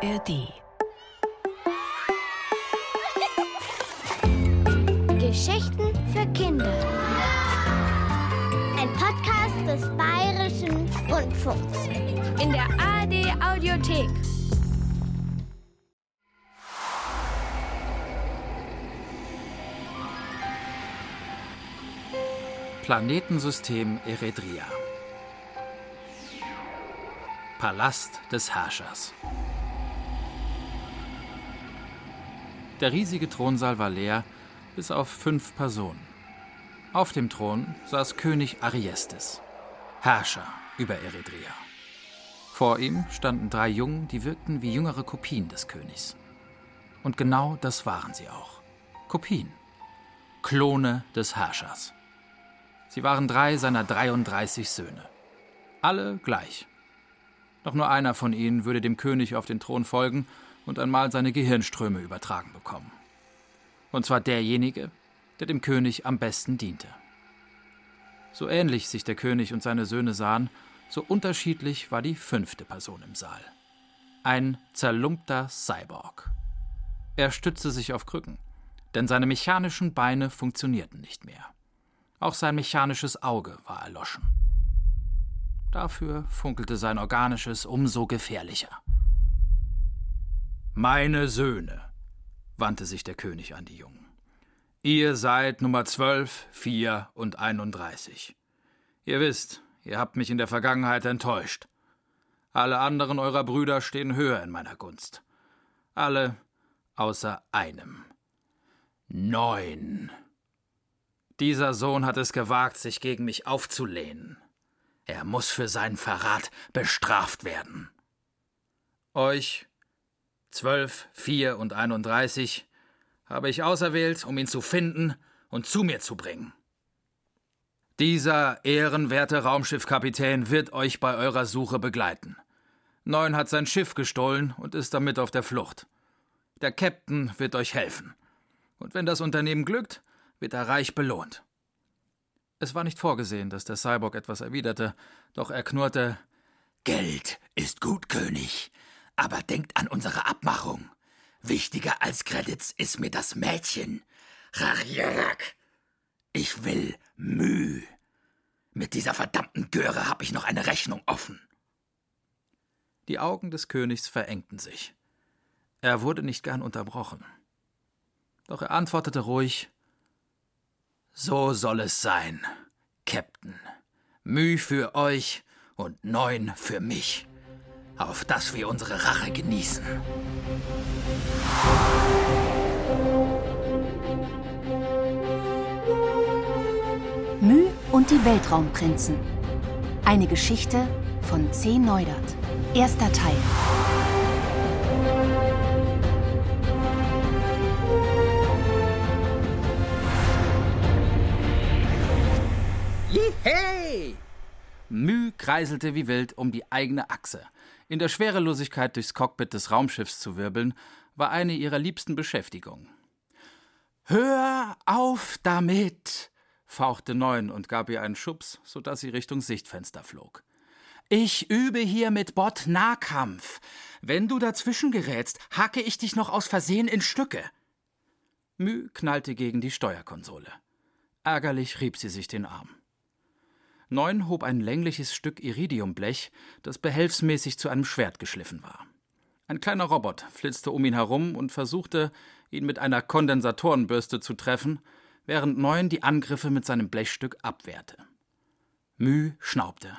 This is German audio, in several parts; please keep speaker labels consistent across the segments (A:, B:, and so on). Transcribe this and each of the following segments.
A: ARD.
B: Geschichten für Kinder. Ein Podcast des Bayerischen Rundfunks.
C: In der ARD Audiothek.
D: Planetensystem Eredria. Palast des Herrschers. Der riesige Thronsaal war leer, bis auf fünf Personen. Auf dem Thron saß König Ariestes, Herrscher über Eredria. Vor ihm standen drei Jungen, die wirkten wie jüngere Kopien des Königs. Und genau das waren sie auch. Kopien. Klone des Herrschers. Sie waren drei seiner 33 Söhne. Alle gleich. Doch nur einer von ihnen würde dem König auf den Thron folgen und einmal seine Gehirnströme übertragen bekommen. Und zwar derjenige, der dem König am besten diente. So ähnlich sich der König und seine Söhne sahen, so unterschiedlich war die fünfte Person im Saal. Ein zerlumpter Cyborg. Er stützte sich auf Krücken, denn seine mechanischen Beine funktionierten nicht mehr. Auch sein mechanisches Auge war erloschen. Dafür funkelte sein organisches umso gefährlicher. Meine Söhne, wandte sich der König an die Jungen. Ihr seid Nummer 12, 4 und 31. Ihr wisst, ihr habt mich in der Vergangenheit enttäuscht. Alle anderen eurer Brüder stehen höher in meiner Gunst. Alle außer einem. Neun. Dieser Sohn hat es gewagt, sich gegen mich aufzulehnen. Er muss für seinen Verrat bestraft werden. Euch, zwölf, vier und einunddreißig, habe ich auserwählt, um ihn zu finden und zu mir zu bringen. Dieser ehrenwerte Raumschiffkapitän wird euch bei eurer Suche begleiten. Neun hat sein Schiff gestohlen und ist damit auf der Flucht. Der Captain wird euch helfen. Und wenn das Unternehmen glückt, wird er reich belohnt. Es war nicht vorgesehen, dass der Cyborg etwas erwiderte, doch er knurrte
E: Geld ist gut, König, aber denkt an unsere Abmachung. Wichtiger als Credits ist mir das Mädchen. Rarierak. Ich will Müh. Mit dieser verdammten Göre habe ich noch eine Rechnung offen.
D: Die Augen des Königs verengten sich. Er wurde nicht gern unterbrochen. Doch er antwortete ruhig so soll es sein, Captain. Müh für euch und neun für mich. Auf dass wir unsere Rache genießen.
A: Müh und die Weltraumprinzen. Eine Geschichte von C. Neudert. Erster Teil.
D: Hey! Müh kreiselte wie wild um die eigene Achse. In der Schwerelosigkeit durchs Cockpit des Raumschiffs zu wirbeln, war eine ihrer liebsten Beschäftigungen. Hör auf damit! fauchte Neun und gab ihr einen Schubs, so dass sie Richtung Sichtfenster flog. Ich übe hier mit Bot Nahkampf. Wenn du dazwischen gerätst, hacke ich dich noch aus Versehen in Stücke. Müh knallte gegen die Steuerkonsole. Ärgerlich rieb sie sich den Arm. Neun hob ein längliches Stück Iridiumblech, das behelfsmäßig zu einem Schwert geschliffen war. Ein kleiner Robot flitzte um ihn herum und versuchte, ihn mit einer Kondensatorenbürste zu treffen, während Neun die Angriffe mit seinem Blechstück abwehrte. Müh schnaubte.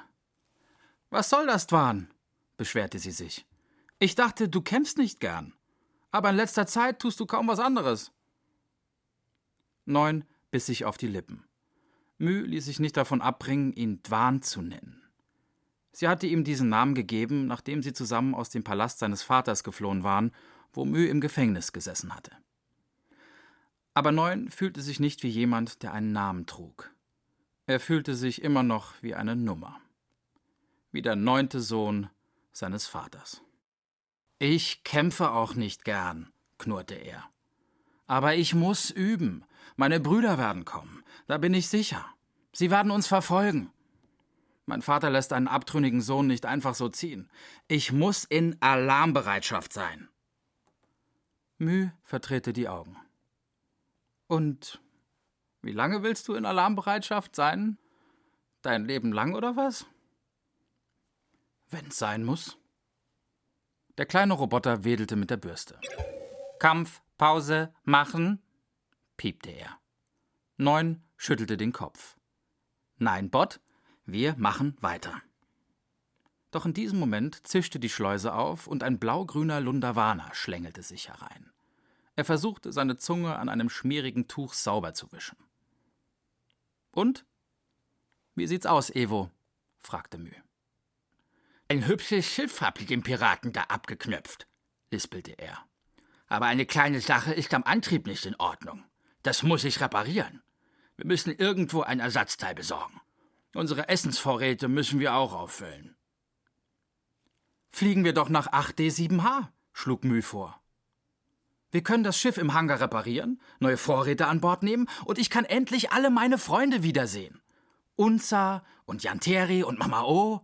D: Was soll das, Dwan? beschwerte sie sich. Ich dachte, du kämpfst nicht gern. Aber in letzter Zeit tust du kaum was anderes. Neun biss sich auf die Lippen. Mü ließ sich nicht davon abbringen, ihn Dwan zu nennen. Sie hatte ihm diesen Namen gegeben, nachdem sie zusammen aus dem Palast seines Vaters geflohen waren, wo Mü im Gefängnis gesessen hatte. Aber Neun fühlte sich nicht wie jemand, der einen Namen trug. Er fühlte sich immer noch wie eine Nummer. Wie der neunte Sohn seines Vaters. Ich kämpfe auch nicht gern, knurrte er. Aber ich muss üben. Meine Brüder werden kommen. Da bin ich sicher. Sie werden uns verfolgen. Mein Vater lässt einen abtrünnigen Sohn nicht einfach so ziehen. Ich muss in Alarmbereitschaft sein. Müh verdrehte die Augen. Und wie lange willst du in Alarmbereitschaft sein? Dein Leben lang oder was? Wenn's sein muss. Der kleine Roboter wedelte mit der Bürste. Kampf, Pause, machen, piepte er. Neun schüttelte den Kopf. Nein, Bot, wir machen weiter. Doch in diesem Moment zischte die Schleuse auf und ein blaugrüner Lundawana schlängelte sich herein. Er versuchte, seine Zunge an einem schmierigen Tuch sauber zu wischen. Und? Wie sieht's aus, Evo? fragte Mü.
E: Ein hübsches Schiff habt ihr dem Piraten da abgeknöpft, lispelte er. Aber eine kleine Sache ist am Antrieb nicht in Ordnung. Das muss ich reparieren. Wir müssen irgendwo ein Ersatzteil besorgen. Unsere Essensvorräte müssen wir auch auffüllen.
D: Fliegen wir doch nach 8D7H, schlug Mü vor. Wir können das Schiff im Hangar reparieren, neue Vorräte an Bord nehmen und ich kann endlich alle meine Freunde wiedersehen. Unza und Janteri und Mama O.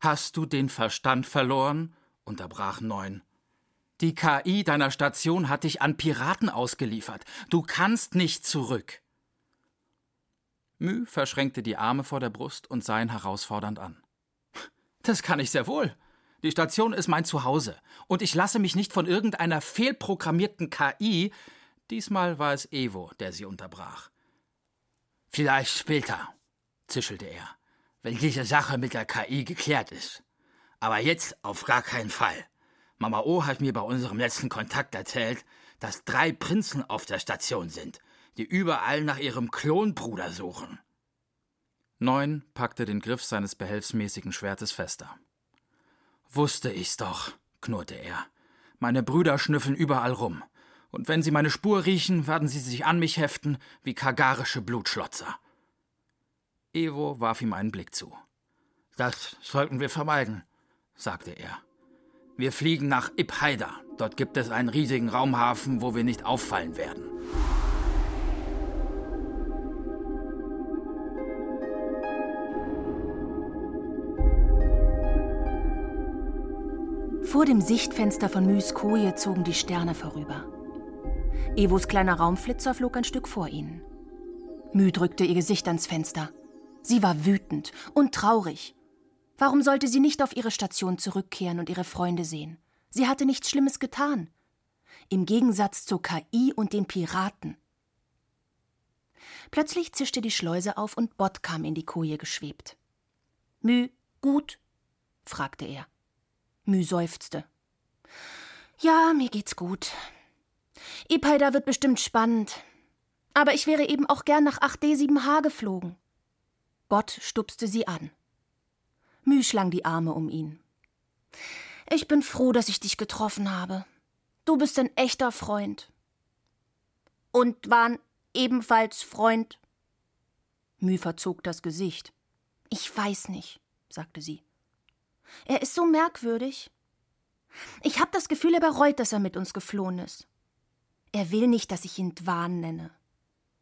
D: Hast du den Verstand verloren? unterbrach Neun. Die KI deiner Station hat dich an Piraten ausgeliefert. Du kannst nicht zurück. Mü verschränkte die Arme vor der Brust und sah ihn herausfordernd an. Das kann ich sehr wohl. Die Station ist mein Zuhause und ich lasse mich nicht von irgendeiner fehlprogrammierten KI. Diesmal war es Evo, der sie unterbrach.
E: Vielleicht später, zischelte er, wenn diese Sache mit der KI geklärt ist. Aber jetzt auf gar keinen Fall. Mama O hat mir bei unserem letzten Kontakt erzählt, dass drei Prinzen auf der Station sind, die überall nach ihrem Klonbruder suchen.
D: Neun packte den Griff seines behelfsmäßigen Schwertes fester. Wusste ich's doch, knurrte er. Meine Brüder schnüffeln überall rum. Und wenn sie meine Spur riechen, werden sie sich an mich heften wie kagarische Blutschlotzer. Evo warf ihm einen Blick zu.
E: Das sollten wir vermeiden, sagte er. Wir fliegen nach Ibhaida. Dort gibt es einen riesigen Raumhafen, wo wir nicht auffallen werden.
A: Vor dem Sichtfenster von Müs Koje zogen die Sterne vorüber. Evos kleiner Raumflitzer flog ein Stück vor ihnen. Mü drückte ihr Gesicht ans Fenster. Sie war wütend und traurig. Warum sollte sie nicht auf ihre Station zurückkehren und ihre Freunde sehen? Sie hatte nichts Schlimmes getan. Im Gegensatz zur KI und den Piraten. Plötzlich zischte die Schleuse auf und Bott kam in die Koje geschwebt. Mü, gut? fragte er. Mü seufzte. Ja, mir geht's gut. Ipaida wird bestimmt spannend. Aber ich wäre eben auch gern nach 8D7H geflogen. Bott stupste sie an. Mü schlang die Arme um ihn. Ich bin froh, dass ich dich getroffen habe. Du bist ein echter Freund. Und waren ebenfalls Freund. Mü verzog das Gesicht. Ich weiß nicht, sagte sie. Er ist so merkwürdig. Ich habe das Gefühl, er bereut, dass er mit uns geflohen ist. Er will nicht, dass ich ihn Dwan nenne.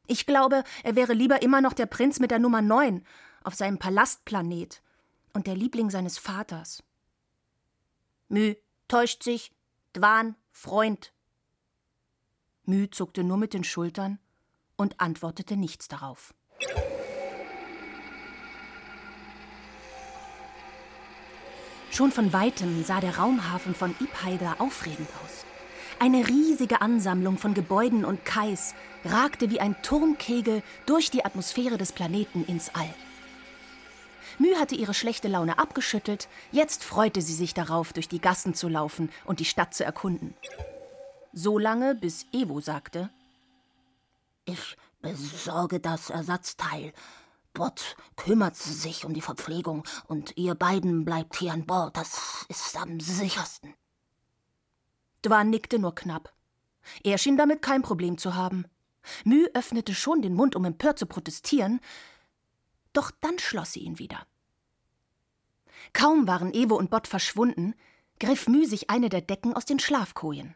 A: Ich glaube, er wäre lieber immer noch der Prinz mit der Nummer 9 auf seinem Palastplanet und der Liebling seines Vaters. Mü täuscht sich, Dwan Freund. Mü zuckte nur mit den Schultern und antwortete nichts darauf. Schon von weitem sah der Raumhafen von Ibhaida aufregend aus. Eine riesige Ansammlung von Gebäuden und Kais ragte wie ein Turmkegel durch die Atmosphäre des Planeten ins All. Mü hatte ihre schlechte Laune abgeschüttelt, jetzt freute sie sich darauf, durch die Gassen zu laufen und die Stadt zu erkunden. So lange, bis Evo sagte:
F: Ich besorge das Ersatzteil Bot kümmert sich um die Verpflegung und ihr beiden bleibt hier an Bord. Das ist am sichersten.
A: Dwan nickte nur knapp. Er schien damit kein Problem zu haben. Mü öffnete schon den Mund, um empört zu protestieren, doch dann schloss sie ihn wieder. Kaum waren Evo und Bot verschwunden, griff Mü sich eine der Decken aus den Schlafkojen.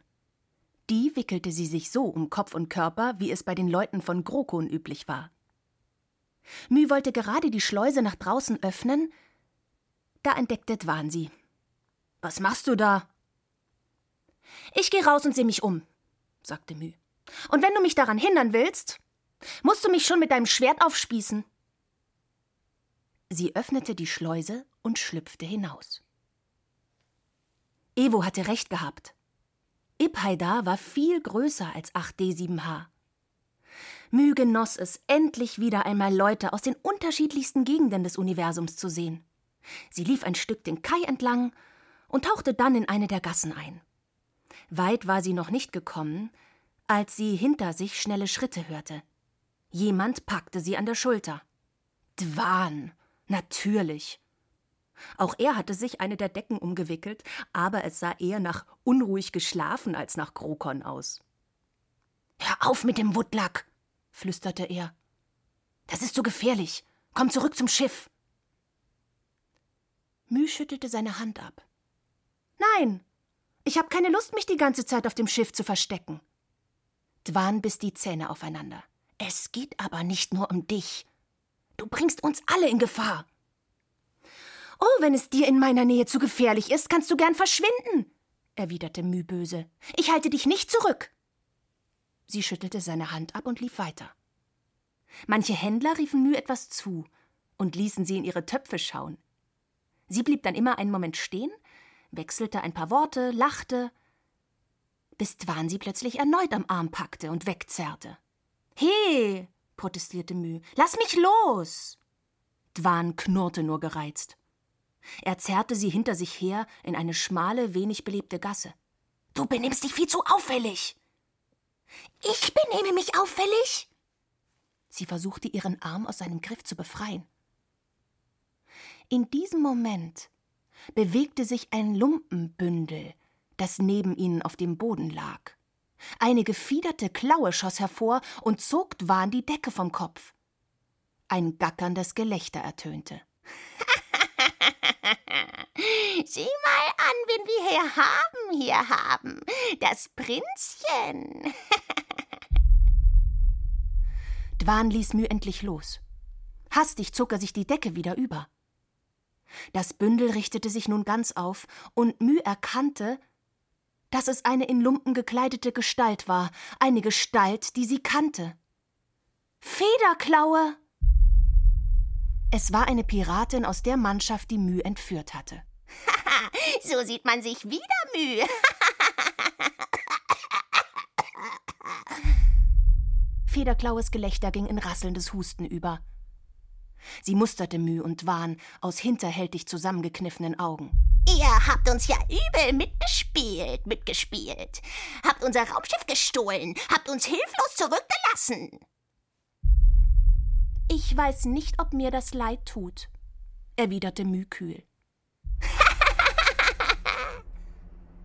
A: Die wickelte sie sich so um Kopf und Körper, wie es bei den Leuten von Grokon üblich war. Mü wollte gerade die Schleuse nach draußen öffnen, da entdeckte Dwan sie. Was machst du da? Ich geh raus und seh mich um, sagte Mü. Und wenn du mich daran hindern willst, musst du mich schon mit deinem Schwert aufspießen. Sie öffnete die Schleuse und schlüpfte hinaus. Evo hatte recht gehabt. Ibhaidar war viel größer als 8D7H. Mü genoss es, endlich wieder einmal Leute aus den unterschiedlichsten Gegenden des Universums zu sehen. Sie lief ein Stück den Kai entlang und tauchte dann in eine der Gassen ein. Weit war sie noch nicht gekommen, als sie hinter sich schnelle Schritte hörte. Jemand packte sie an der Schulter. Dwan, natürlich. Auch er hatte sich eine der Decken umgewickelt, aber es sah eher nach unruhig geschlafen als nach Grokon aus. Hör auf mit dem Wuttlack, flüsterte er. Das ist so gefährlich. Komm zurück zum Schiff. Mü schüttelte seine Hand ab. Nein, ich habe keine Lust, mich die ganze Zeit auf dem Schiff zu verstecken. Dwan biss die Zähne aufeinander. Es geht aber nicht nur um dich. Du bringst uns alle in Gefahr. Oh, wenn es dir in meiner Nähe zu gefährlich ist, kannst du gern verschwinden, erwiderte Mü böse. Ich halte dich nicht zurück. Sie schüttelte seine Hand ab und lief weiter. Manche Händler riefen Mü etwas zu und ließen sie in ihre Töpfe schauen. Sie blieb dann immer einen Moment stehen, wechselte ein paar Worte, lachte, bis Dwan sie plötzlich erneut am Arm packte und wegzerrte. He, protestierte Mü, lass mich los! Dwan knurrte nur gereizt. Er zerrte sie hinter sich her in eine schmale, wenig belebte Gasse. Du benimmst dich viel zu auffällig. Ich benehme mich auffällig? Sie versuchte ihren Arm aus seinem Griff zu befreien. In diesem Moment bewegte sich ein Lumpenbündel, das neben ihnen auf dem Boden lag. Eine gefiederte Klaue schoss hervor und zog Dwan die Decke vom Kopf. Ein gackerndes Gelächter ertönte.
F: Sieh mal an, wen wir hier haben, hier haben. Das Prinzchen.
A: Dwan ließ Mü endlich los. Hastig zog er sich die Decke wieder über. Das Bündel richtete sich nun ganz auf, und Mü erkannte, dass es eine in Lumpen gekleidete Gestalt war, eine Gestalt, die sie kannte. Federklaue! Es war eine Piratin aus der Mannschaft, die Mü entführt hatte.
F: so sieht man sich wieder, Mü.
A: Federklaues Gelächter ging in rasselndes Husten über. Sie musterte Mü und Wahn aus hinterhältig zusammengekniffenen Augen.
F: Ihr habt uns ja übel mitgespielt, mitgespielt. Habt unser Raumschiff gestohlen, habt uns hilflos zurückgelassen.
A: Ich weiß nicht, ob mir das leid tut, erwiderte Mü kühl.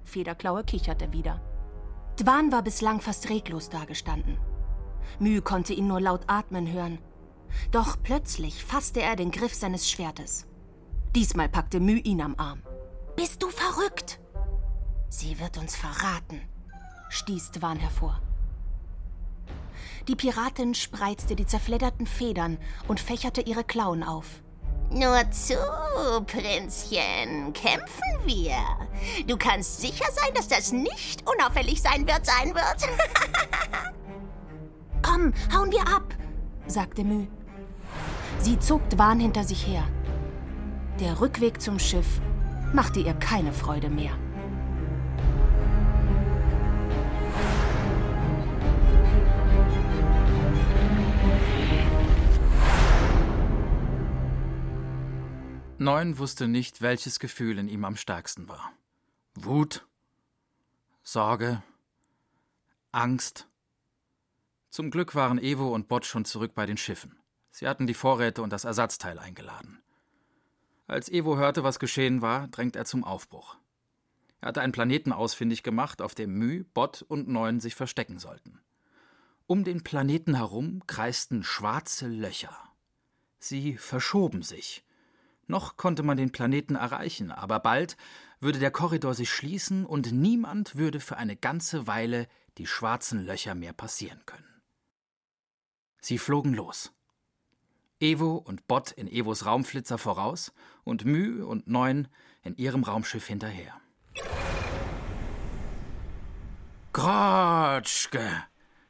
A: Federklaue kicherte wieder. Dwan war bislang fast reglos dagestanden. Mü konnte ihn nur laut atmen hören. Doch plötzlich fasste er den Griff seines Schwertes. Diesmal packte Mü ihn am Arm. Bist du verrückt? Sie wird uns verraten, stieß Dwan hervor. Die Piratin spreizte die zerfledderten Federn und fächerte ihre Klauen auf.
F: Nur zu, Prinzchen, kämpfen wir. Du kannst sicher sein, dass das nicht unauffällig sein wird, sein wird.
A: Komm, hauen wir ab, sagte Mü. Sie zog Dwan hinter sich her. Der Rückweg zum Schiff machte ihr keine Freude mehr.
D: Neun wusste nicht, welches Gefühl in ihm am stärksten war. Wut, Sorge, Angst. Zum Glück waren Evo und Bot schon zurück bei den Schiffen. Sie hatten die Vorräte und das Ersatzteil eingeladen. Als Evo hörte, was geschehen war, drängt er zum Aufbruch. Er hatte einen Planeten ausfindig gemacht, auf dem Mü, Bot und Neun sich verstecken sollten. Um den Planeten herum kreisten schwarze Löcher. Sie verschoben sich, noch konnte man den Planeten erreichen, aber bald würde der Korridor sich schließen und niemand würde für eine ganze Weile die schwarzen Löcher mehr passieren können. Sie flogen los. Evo und Bott in Evos Raumflitzer voraus und Mü und Neun in ihrem Raumschiff hinterher. Grotschke,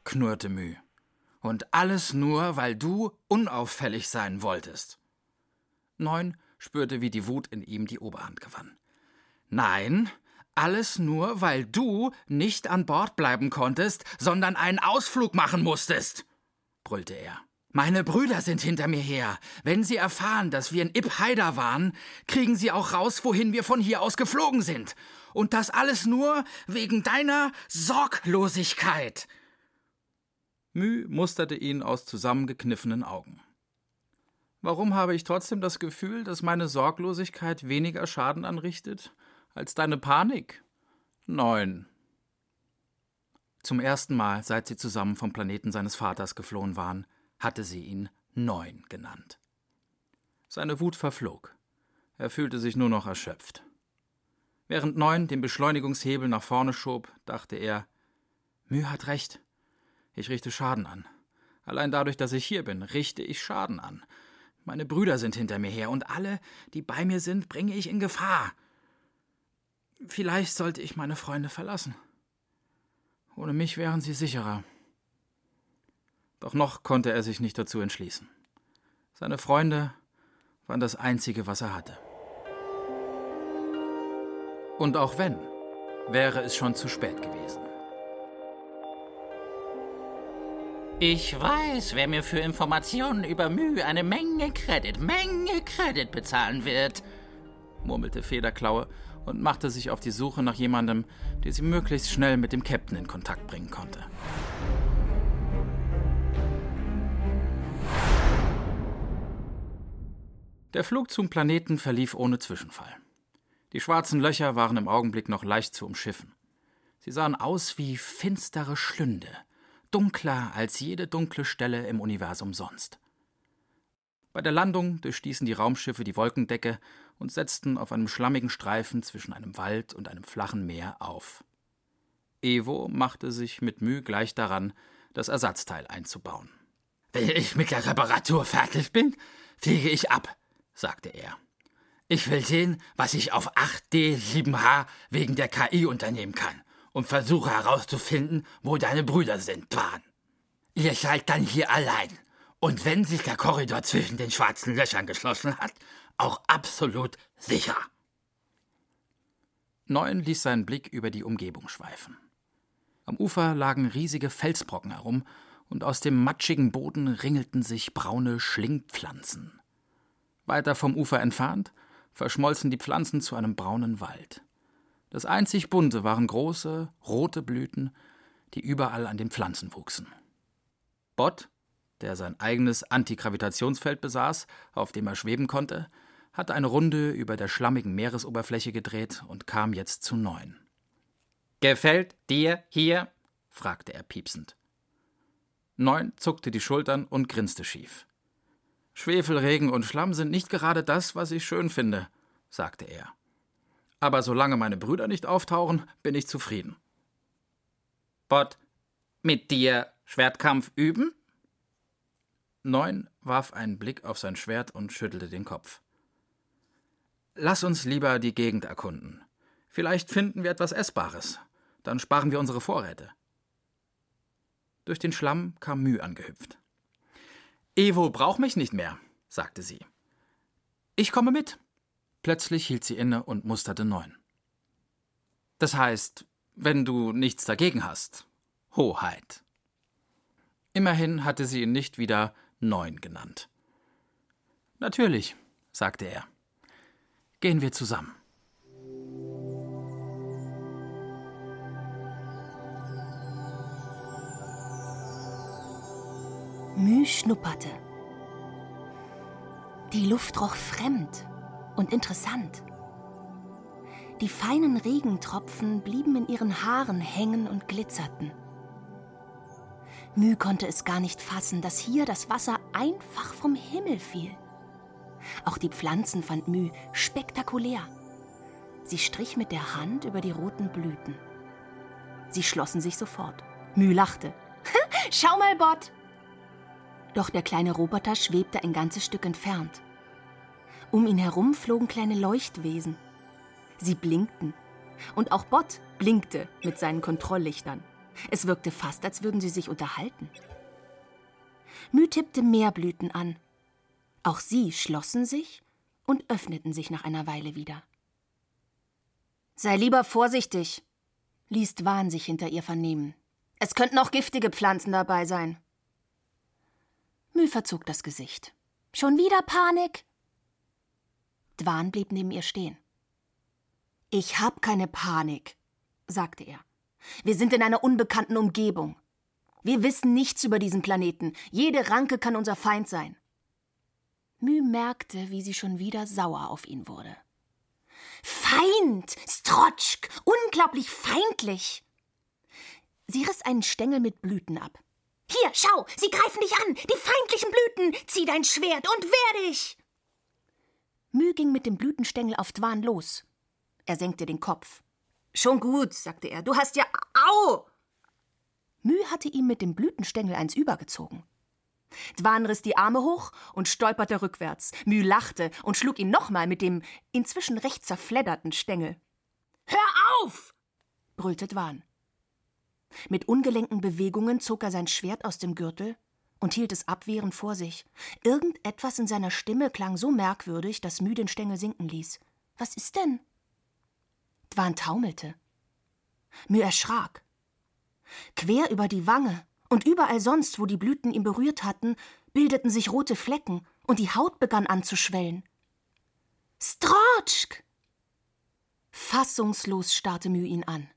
D: knurrte Mü. Und alles nur, weil du unauffällig sein wolltest. Neun spürte, wie die Wut in ihm die Oberhand gewann. Nein, alles nur, weil du nicht an Bord bleiben konntest, sondern einen Ausflug machen musstest, brüllte er. Meine Brüder sind hinter mir her. Wenn sie erfahren, dass wir in Ib Haider waren, kriegen sie auch raus, wohin wir von hier aus geflogen sind. Und das alles nur wegen deiner Sorglosigkeit. Mü musterte ihn aus zusammengekniffenen Augen. Warum habe ich trotzdem das Gefühl, dass meine Sorglosigkeit weniger Schaden anrichtet als deine Panik? Neun. Zum ersten Mal, seit sie zusammen vom Planeten seines Vaters geflohen waren, hatte sie ihn Neun genannt. Seine Wut verflog. Er fühlte sich nur noch erschöpft. Während Neun den Beschleunigungshebel nach vorne schob, dachte er: Müh hat recht. Ich richte Schaden an. Allein dadurch, dass ich hier bin, richte ich Schaden an. Meine Brüder sind hinter mir her und alle, die bei mir sind, bringe ich in Gefahr. Vielleicht sollte ich meine Freunde verlassen. Ohne mich wären sie sicherer. Doch noch konnte er sich nicht dazu entschließen. Seine Freunde waren das Einzige, was er hatte. Und auch wenn, wäre es schon zu spät gewesen.
E: Ich weiß, wer mir für Informationen über Mühe eine Menge Kredit, Menge Kredit bezahlen wird,
D: murmelte Federklaue und machte sich auf die Suche nach jemandem, der sie möglichst schnell mit dem Captain in Kontakt bringen konnte. Der Flug zum Planeten verlief ohne Zwischenfall. Die schwarzen Löcher waren im Augenblick noch leicht zu umschiffen. Sie sahen aus wie finstere Schlünde, dunkler als jede dunkle Stelle im Universum sonst. Bei der Landung durchstießen die Raumschiffe die Wolkendecke und setzten auf einem schlammigen Streifen zwischen einem Wald und einem flachen Meer auf. Evo machte sich mit Mühe gleich daran, das Ersatzteil einzubauen.
E: Wenn ich mit der Reparatur fertig bin, fliege ich ab, sagte er. Ich will sehen, was ich auf 8D7H wegen der KI unternehmen kann und versuche herauszufinden, wo deine Brüder sind, Twan. Ihr seid dann hier allein. Und wenn sich der Korridor zwischen den schwarzen Löchern geschlossen hat, auch absolut sicher.
D: Neun ließ seinen Blick über die Umgebung schweifen. Am Ufer lagen riesige Felsbrocken herum, und aus dem matschigen Boden ringelten sich braune Schlingpflanzen. Weiter vom Ufer entfernt verschmolzen die Pflanzen zu einem braunen Wald. Das einzig bunte waren große, rote Blüten, die überall an den Pflanzen wuchsen. Bott, der sein eigenes Antigravitationsfeld besaß, auf dem er schweben konnte, hatte eine Runde über der schlammigen Meeresoberfläche gedreht und kam jetzt zu neun. Gefällt dir hier? fragte er piepsend. Neun zuckte die Schultern und grinste schief. Schwefelregen und Schlamm sind nicht gerade das, was ich schön finde, sagte er. Aber solange meine Brüder nicht auftauchen, bin ich zufrieden. Bot, mit dir Schwertkampf üben? Neun warf einen Blick auf sein Schwert und schüttelte den Kopf. Lass uns lieber die Gegend erkunden. Vielleicht finden wir etwas Essbares. Dann sparen wir unsere Vorräte. Durch den Schlamm kam Müh angehüpft. Evo braucht mich nicht mehr, sagte sie. Ich komme mit. Plötzlich hielt sie inne und musterte Neun. Das heißt, wenn du nichts dagegen hast, Hoheit. Immerhin hatte sie ihn nicht wieder Neun genannt. Natürlich, sagte er. Gehen wir zusammen.
A: Müh schnupperte. Die Luft roch fremd und interessant. Die feinen Regentropfen blieben in ihren Haaren hängen und glitzerten. Müh konnte es gar nicht fassen, dass hier das Wasser einfach vom Himmel fiel. Auch die Pflanzen fand Müh spektakulär. Sie strich mit der Hand über die roten Blüten. Sie schlossen sich sofort. Müh lachte. Schau mal, Bott! Doch der kleine Roboter schwebte ein ganzes Stück entfernt. Um ihn herum flogen kleine Leuchtwesen. Sie blinkten. Und auch Bott blinkte mit seinen Kontrolllichtern. Es wirkte fast, als würden sie sich unterhalten. Mü tippte mehr Blüten an. Auch sie schlossen sich und öffneten sich nach einer Weile wieder. Sei lieber vorsichtig, ließ Dwan sich hinter ihr vernehmen. Es könnten auch giftige Pflanzen dabei sein. Mü verzog das Gesicht. Schon wieder Panik? Dwan blieb neben ihr stehen. Ich hab keine Panik, sagte er. Wir sind in einer unbekannten Umgebung. Wir wissen nichts über diesen Planeten. Jede Ranke kann unser Feind sein. Mü merkte, wie sie schon wieder sauer auf ihn wurde. Feind! Strotschk! Unglaublich feindlich! Sie riss einen Stängel mit Blüten ab. Hier, schau, sie greifen dich an! Die feindlichen Blüten! Zieh dein Schwert und wehr dich! Mü ging mit dem Blütenstängel auf Dwan los. Er senkte den Kopf. Schon gut, sagte er. Du hast ja. Au! Mü hatte ihm mit dem Blütenstängel eins übergezogen. Dwan riss die Arme hoch und stolperte rückwärts. Mü lachte und schlug ihn nochmal mit dem inzwischen recht zerfledderten Stängel. Hör auf! brüllte Dwan. Mit ungelenken Bewegungen zog er sein Schwert aus dem Gürtel und hielt es abwehrend vor sich. Irgendetwas in seiner Stimme klang so merkwürdig, dass Mü den Stängel sinken ließ. Was ist denn? Dwan taumelte. Mü erschrak. Quer über die Wange und überall sonst, wo die Blüten ihn berührt hatten, bildeten sich rote Flecken und die Haut begann anzuschwellen. Strotschk! Fassungslos starrte Mü ihn an.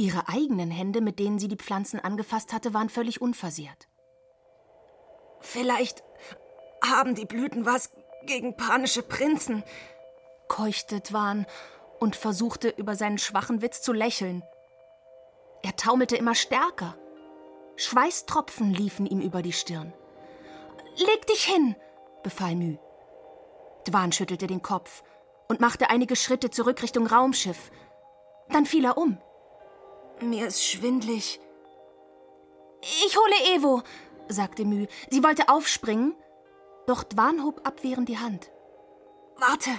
A: Ihre eigenen Hände, mit denen sie die Pflanzen angefasst hatte, waren völlig unversehrt. Vielleicht haben die Blüten was gegen panische Prinzen, keuchte Twan und versuchte über seinen schwachen Witz zu lächeln. Er taumelte immer stärker. Schweißtropfen liefen ihm über die Stirn. Leg dich hin, befahl Mü. Dwan schüttelte den Kopf und machte einige Schritte zurück Richtung Raumschiff. Dann fiel er um. Mir ist schwindlig. Ich hole Evo, sagte Mü. Sie wollte aufspringen, doch Dwan hob abwehrend die Hand. Warte,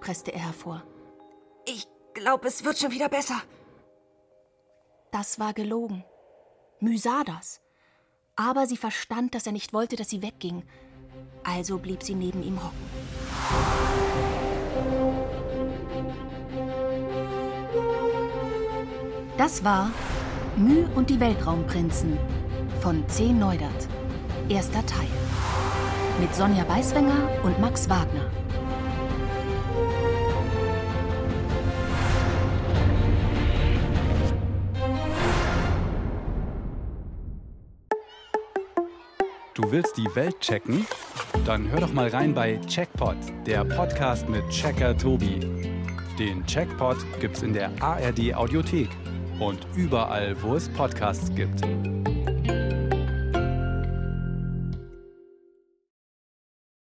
A: presste er hervor. Ich glaube, es wird schon wieder besser. Das war gelogen. Mü sah das. Aber sie verstand, dass er nicht wollte, dass sie wegging. Also blieb sie neben ihm hocken. Das war Mü und die Weltraumprinzen von C. Neudert. Erster Teil. Mit Sonja Beiswenger und Max Wagner.
G: Du willst die Welt checken? Dann hör doch mal rein bei Checkpot, der Podcast mit Checker Tobi. Den Checkpot gibt's in der ARD Audiothek und überall, wo es Podcasts gibt.